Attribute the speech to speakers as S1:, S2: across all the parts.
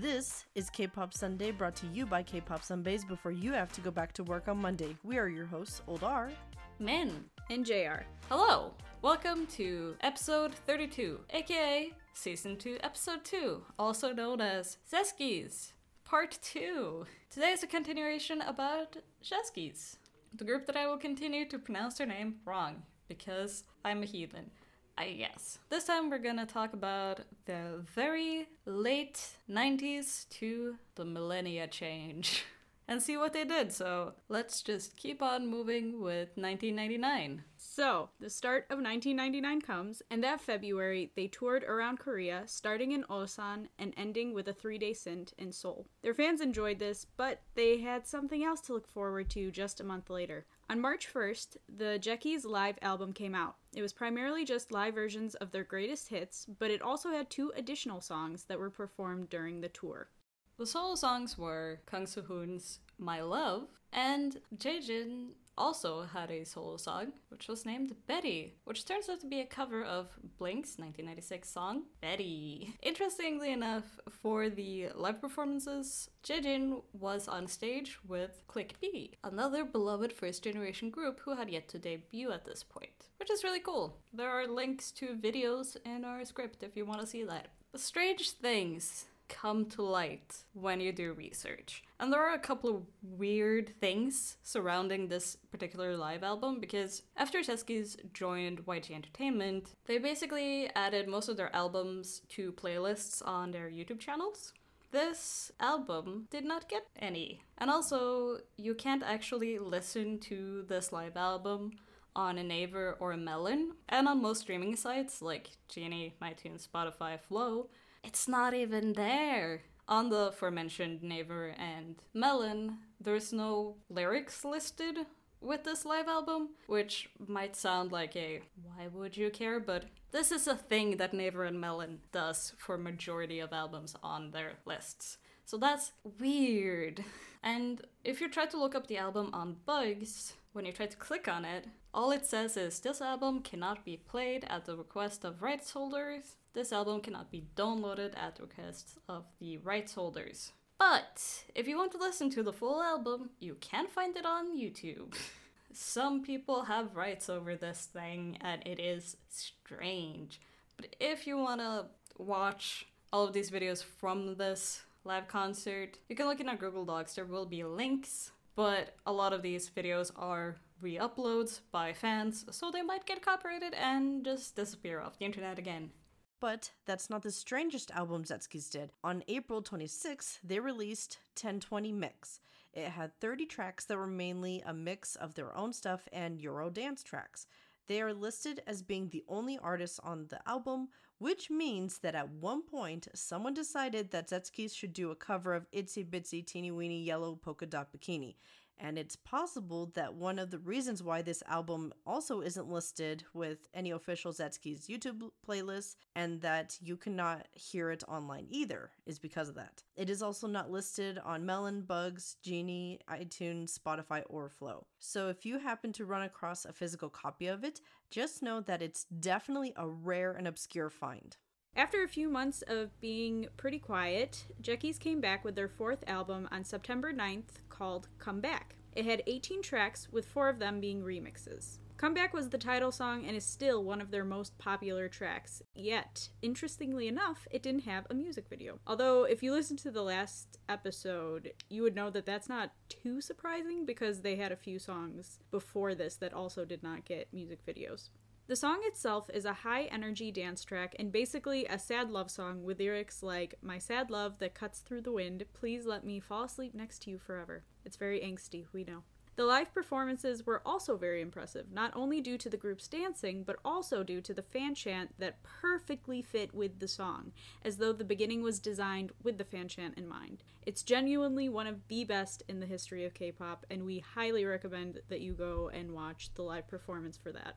S1: This is K-Pop Sunday brought to you by K-Pop Sundays before you have to go back to work on Monday. We are your hosts, Old R.
S2: Min.
S3: and JR.
S2: Hello. Welcome to episode 32, aka season 2, episode 2, also known as Sechs Kies, part 2. Today is a continuation about Sechs Kies, the group that I will continue to pronounce their name wrong because I'm a heathen. I guess. This time we're gonna talk about the very late 90s to the millennia change and see what they did. So let's just keep on moving with 1999.
S3: So, the start of 1999 comes, and that February, they toured around Korea, starting in Osan and ending with a three day stint in Seoul. Their fans enjoyed this, but they had something else to look forward to just a month later. On March 1st, the Sechs Kies live album came out. It was primarily just live versions of their greatest hits, but it also had two additional songs that were performed during the tour.
S2: The solo songs were Kang Sung Hoon's My Love, and Jaejin also had a solo song, which was named Betty, which turns out to be a cover of Blink's 1996 song, Betty. Interestingly enough, for the live performances, Jaejin was on stage with Click B, another beloved first generation group who had yet to debut at this point, which is really cool. There are links to videos in our script if you want to see that. Strange things come to light when you do research. And there are a couple of weird things surrounding this particular live album because after Sechs Kies joined YG Entertainment, they basically added most of their albums to playlists on their YouTube channels. This album did not get any. And also, you can't actually listen to this live album on a Naver or a Melon, and on most streaming sites like Genie, iTunes, Spotify, Flow, it's not even there. On the aforementioned Naver and Melon, there's no lyrics listed with this live album, which might sound like a why would you care, but this is a thing that Naver and Melon does for majority of albums on their lists. So that's weird. And if you try to look up the album on Bugs, when you try to click on it, all it says is this album cannot be played at the request of rights holders. This album cannot be downloaded at the request of the rights holders. But if you want to listen to the full album, you can find it on YouTube. Some people have rights over this thing, and it is strange. But if you want to watch all of these videos from this live concert, you can look in our Google Docs. There will be links, but a lot of these videos are re uploads by fans, so they might get copyrighted and just disappear off the internet again.
S1: But that's not the strangest album Sechs Kies did. On April 26th, they released 1020 Mix. It had 30 tracks that were mainly a mix of their own stuff and Euro dance tracks. They are listed as being the only artists on the album, which means that at one point, someone decided that Sechs Kies should do a cover of Itsy Bitsy Teeny Weeny Yellow Polka Dot Bikini. And it's possible that one of the reasons why this album also isn't listed with any official Sechs Kies YouTube playlist and that you cannot hear it online either is because of that. It is also not listed on Melon, Bugs, Genie, iTunes, Spotify, or Flow. So if you happen to run across a physical copy of it, just know that it's definitely a rare and obscure find.
S3: After a few months of being pretty quiet, Sechs Kies came back with their fourth album on September 9th called Come Back. It had 18 tracks, with four of them being remixes. Come Back was the title song and is still one of their most popular tracks. Yet, interestingly enough, it didn't have a music video. Although, if you listen to the last episode, you would know that that's not too surprising because they had a few songs before this that also did not get music videos. The song itself is a high energy dance track and basically a sad love song with lyrics like, My sad love that cuts through the wind, please let me fall asleep next to you forever. It's very angsty, we know. The live performances were also very impressive, not only due to the group's dancing, but also due to the fan chant that perfectly fit with the song, as though the beginning was designed with the fan chant in mind. It's genuinely one of the best in the history of K pop, and we highly recommend that you go and watch the live performance for that.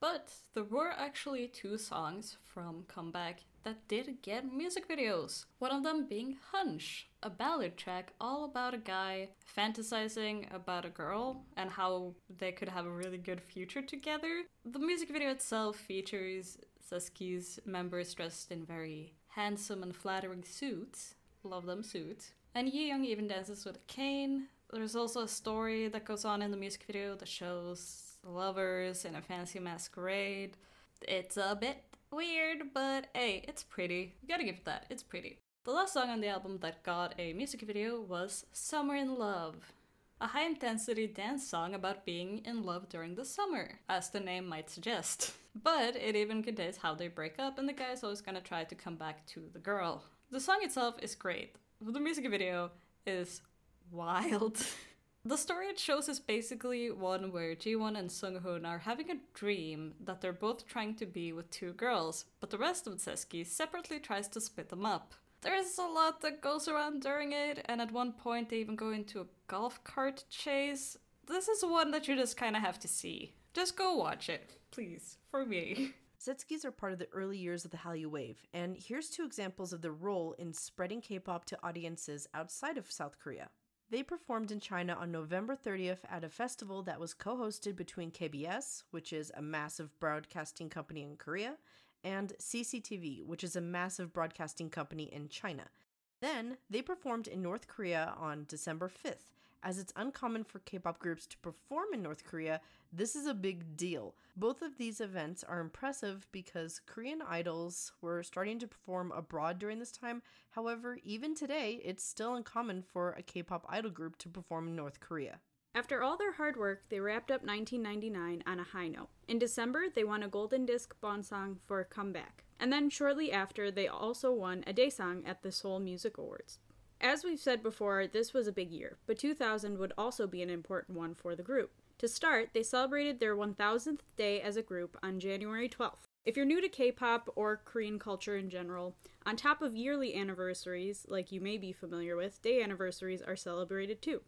S2: But there were actually two songs from Comeback that did get music videos. One of them being Hunch, a ballad track all about a guy fantasizing about a girl and how they could have a really good future together. The music video itself features Sechs Kies's members dressed in very handsome and flattering suits. love them suits. And Yi Young even dances with a cane. There's also a story that goes on in the music video that shows lovers in a fancy masquerade. It's a bit weird, but hey, it's pretty. You gotta give it that, it's pretty. The last song on the album that got a music video was Summer in Love, a high intensity dance song about being in love during the summer, as the name might suggest. But it even contains how they break up, and the guy is always gonna try to come back to the girl. The song itself is great, the music video is wild. the story it shows is basically one where Jiwon and Sunghoon are having a dream that they're both trying to be with two girls, but the rest of Sechs Kies separately tries to split them up. There's a lot that goes around during it, and at one point they even go into a golf cart chase. This is one that you just kind of have to see. Just go watch it, please, for me.
S1: Sechs Kies are part of the early years of the Hallyu Wave, and here's two examples of their role in spreading K pop to audiences outside of South Korea. They performed in China on November 30th at a festival that was co hosted between KBS, which is a massive broadcasting company in Korea, and CCTV, which is a massive broadcasting company in China. Then they performed in North Korea on December 5th. As it's uncommon for K pop groups to perform in North Korea, this is a big deal. Both of these events are impressive because Korean idols were starting to perform abroad during this time. However, even today, it's still uncommon for a K pop idol group to perform in North Korea.
S3: After all their hard work, they wrapped up 1999 on a high note. In December, they won a Golden Disc Bonsang for Comeback. And then shortly after, they also won a Daesang at the Seoul Music Awards. As we've said before, this was a big year, but 2000 would also be an important one for the group. To start, they celebrated their 1000th day as a group on January 12th. If you're new to K pop or Korean culture in general, on top of yearly anniversaries, like you may be familiar with, day anniversaries are celebrated too.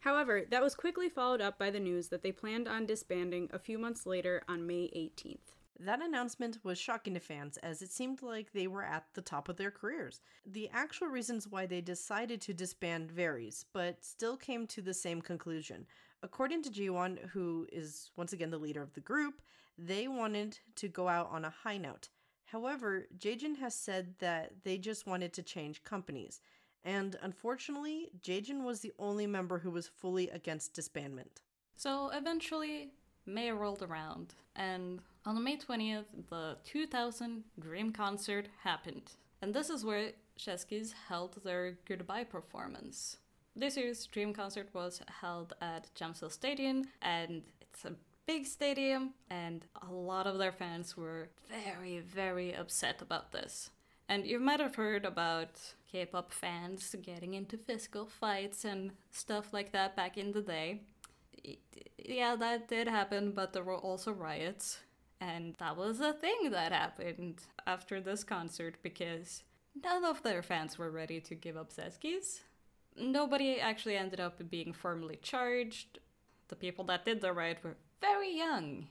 S3: However, that was quickly followed up by the news that they planned on disbanding a few months later on May 18th.
S1: That announcement was shocking to fans as it seemed like they were at the top of their careers. The actual reasons why they decided to disband varies, but still came to the same conclusion. According to Jiwon, who is once again the leader of the group, they wanted to go out on a high note. However, Jaejin has said that they just wanted to change companies. And unfortunately, Jaejin was the only member who was fully against disbandment.
S2: So eventually, May rolled around, and on May 20th, the 2000 Dream concert happened. And this is where Sechs Kies held their goodbye performance. This year's Dream concert was held at Jamsil Stadium, and it's a big stadium, and a lot of their fans were very, very upset about this. And you might have heard about K pop fans getting into physical fights and stuff like that back in the day. Yeah, that did happen, but there were also riots. And that was a thing that happened after this concert because none of their fans were ready to give up Sechs Kies. Nobody actually ended up being formally charged. The people that did the riot were very young.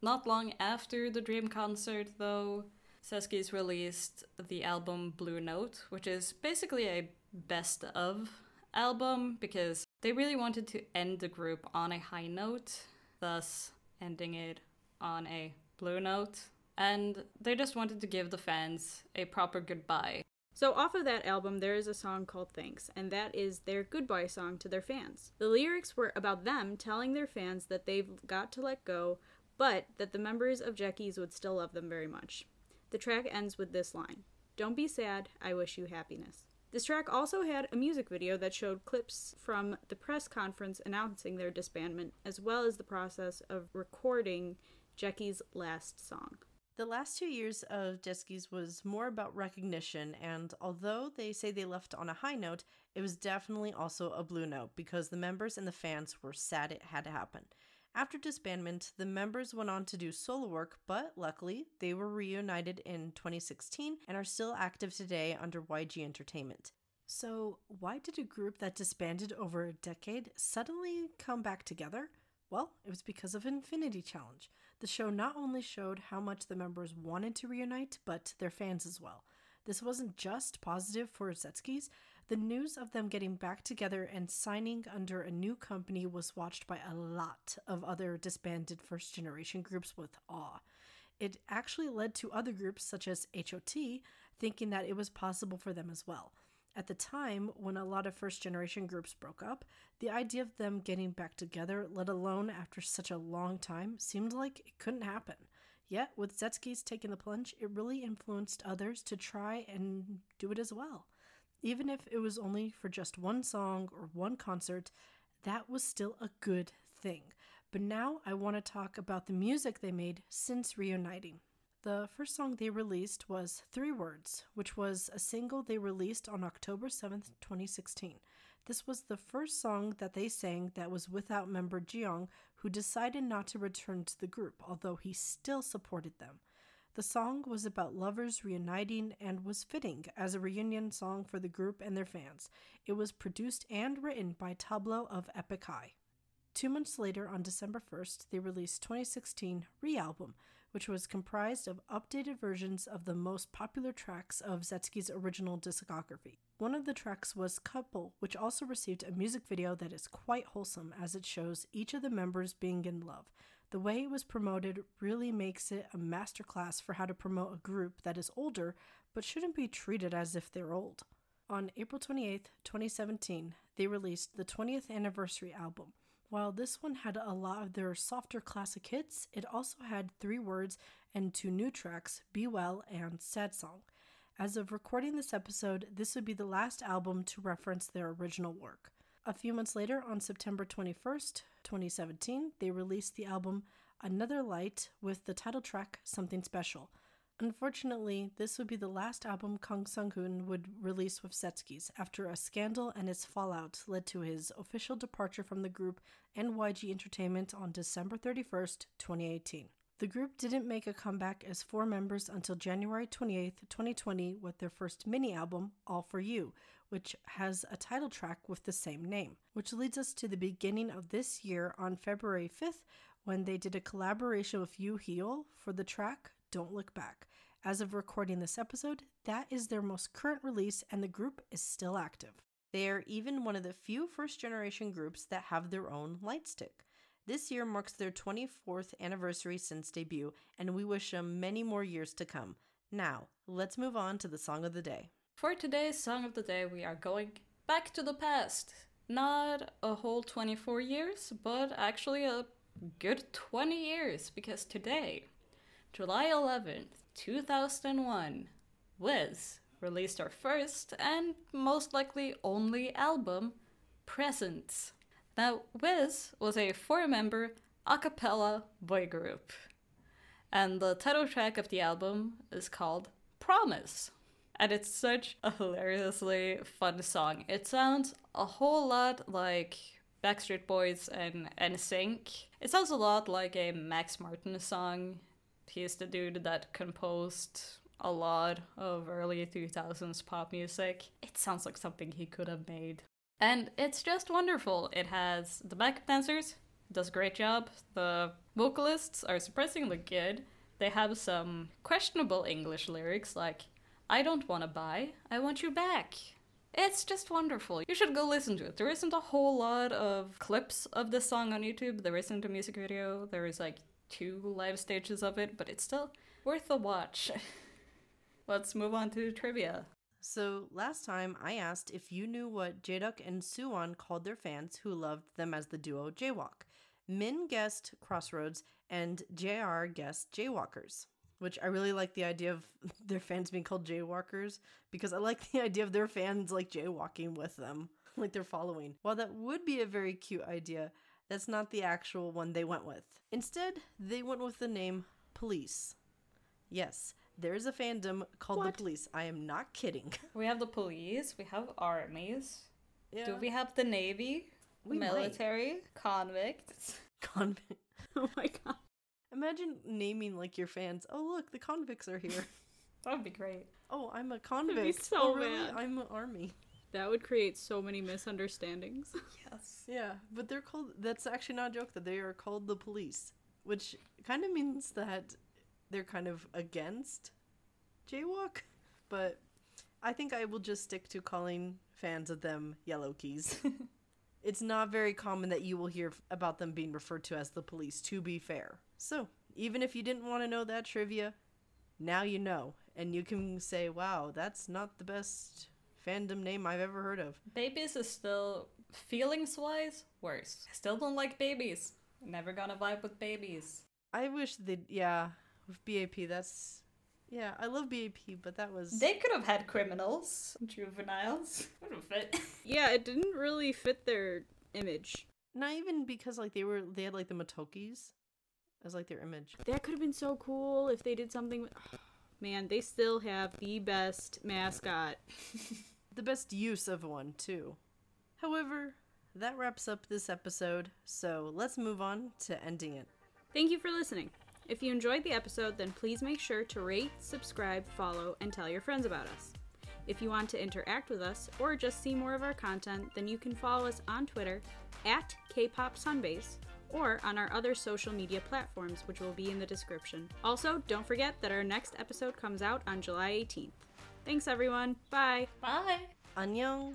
S2: Not long after the Dream concert, though, Sechs Kies released the album Blue Note, which is basically a best of album because they really wanted to end the group on a high note, thus ending it on a blue note. And they just wanted to give the fans a proper goodbye.
S3: So, off of that album, there is a song called Thanks, and that is their goodbye song to their fans. The lyrics were about them telling their fans that they've got to let go, but that the members of Sechs Kies would still love them very much. The track ends with this line Don't be sad, I wish you happiness. This track also had a music video that showed clips from the press conference announcing their disbandment, as well as the process of recording Sechs Kies' last song.
S1: The last two years of Sechs Kies was more about recognition, and although they say they left on a high note, it was definitely also a blue note because the members and the fans were sad it had to happen. After disbandment, the members went on to do solo work, but luckily, they were reunited in 2016 and are still active today under YG Entertainment. So, why did a group that disbanded over a decade suddenly come back together? Well, it was because of Infinity Challenge. The show not only showed how much the members wanted to reunite, but their fans as well. This wasn't just positive for Sechs Kies. The news of them getting back together and signing under a new company was watched by a lot of other disbanded first generation groups with awe. It actually led to other groups, such as HOT, thinking that it was possible for them as well. At the time, when a lot of first generation groups broke up, the idea of them getting back together, let alone after such a long time, seemed like it couldn't happen. Yet, with Sechs Kies's taking the plunge, it really influenced others to try and do it as well. Even if it was only for just one song or one concert, that was still a good thing. But now I want to talk about the music they made since reuniting. The first song they released was Three Words, which was a single they released on October 7th, 2016. This was the first song that they sang that was without member Jiyoung, who decided not to return to the group, although he still supported them. The song was about lovers reuniting and was fitting as a reunion song for the group and their fans. It was produced and written by Tablo of Epic High. Two months later, on December 1st, they released 2016 Re-Album, which was comprised of updated versions of the most popular tracks of Sechs Kies's original discography. One of the tracks was Couple, which also received a music video that is quite wholesome as it shows each of the members being in love. The way it was promoted really makes it a masterclass for how to promote a group that is older but shouldn't be treated as if they're old. On April 28, 2017, they released the 20th anniversary album. While this one had a lot of their softer classic hits, it also had three words and two new tracks Be Well and Sad Song. As of recording this episode, this would be the last album to reference their original work. A few months later, on September 21st, 2017, they released the album Another Light with the title track Something Special. Unfortunately, this would be the last album Kang Sung Hoon would release with Sechs Kies after a scandal and its fallout led to his official departure from the group and YG Entertainment on December 31st, 2018. The group didn't make a comeback as four members until January 28th, 2020, with their first mini album, All For You, which has a title track with the same name, which leads us to the beginning of this year on February 5th when they did a collaboration with Yoo Hee-yeol for the track Don't Look Back. As of recording this episode, that is their most current release and the group is still active. They are even one of the few first generation groups that have their own light stick. This year marks their 24th anniversary since debut, and we wish them many more years to come. Now, let's move on to the song of the day.
S2: For today's song of the day, we are going back to the past. Not a whole 24 years, but actually a good 20 years, because today, July 11th, 2001, Wiz released our first and most likely only album, Presents. Now, Wiz was a four member a cappella boy group, and the title track of the album is called Promise. And it's such a hilariously fun song. It sounds a whole lot like Backstreet Boys and NSYNC. It sounds a lot like a Max Martin song. He's the dude that composed a lot of early 2000s pop music. It sounds like something he could have made. And it's just wonderful. It has the backup dancers, does a great job. The vocalists are surprisingly good. They have some questionable English lyrics like, I don't want to buy, I want you back. It's just wonderful. You should go listen to it. There isn't a whole lot of clips of this song on YouTube. There isn't a music video. There is like two live stages of it, but it's still worth a watch. Let's move on to trivia.
S1: So, last time I asked if you knew what Jaeduk and Suwon called their fans who loved them as the duo Jaywalk. Min guessed Crossroads and JR guessed Jaywalkers, which I really like the idea of their fans being called Jaywalkers because I like the idea of their fans like jaywalking with them, like they're following. While that would be a very cute idea, that's not the actual one they went with. Instead, they went with the name Police. Yes, there's a fandom called
S3: What?
S1: the Police. I am not kidding.
S2: We have the police, we have armies.
S1: Yeah.
S2: Do we have the navy?
S1: We might.
S2: military? Convicts?
S1: Convict.
S3: Oh my god.
S1: Imagine naming like your fans. Oh look, the convicts are here.
S2: That would be great.
S1: Oh, I'm a convict.
S3: so
S1: oh, really?
S3: bad.
S1: I'm an army.
S3: That would create so many misunderstandings.
S2: Yes.
S1: Yeah, but they're called. That's actually not a joke. That they are called the police, which kind of means that they're kind of against jaywalk. But I think I will just stick to calling fans of them yellow keys. it's not very common that you will hear about them being referred to as the police. To be fair, so even if you didn't want to know that trivia, now you know, and you can say, "Wow, that's not the best fandom name I've ever heard of.
S2: Babies is still, feelings wise, worse. I still don't like babies. Never gonna vibe with babies.
S1: I wish they'd, yeah, with BAP, that's, yeah, I love BAP, but that was.
S2: They could have had criminals, juveniles. Would have fit.
S3: Yeah, it didn't really fit their image.
S1: Not even because, like, they were, they had, like, the Matokis as, like, their image.
S3: That could have been so cool if they did something. With... Man, they still have the best mascot.
S1: the best use of one, too. However, that wraps up this episode, so let's move on to ending it.
S3: Thank you for listening. If you enjoyed the episode, then please make sure to rate, subscribe, follow, and tell your friends about us. If you want to interact with us or just see more of our content, then you can follow us on Twitter at kpopsunbase or on our other social media platforms, which will be in the description. Also, don't forget that our next episode comes out on July 18th. Thanks, everyone. Bye.
S2: Bye.
S1: Annyeong.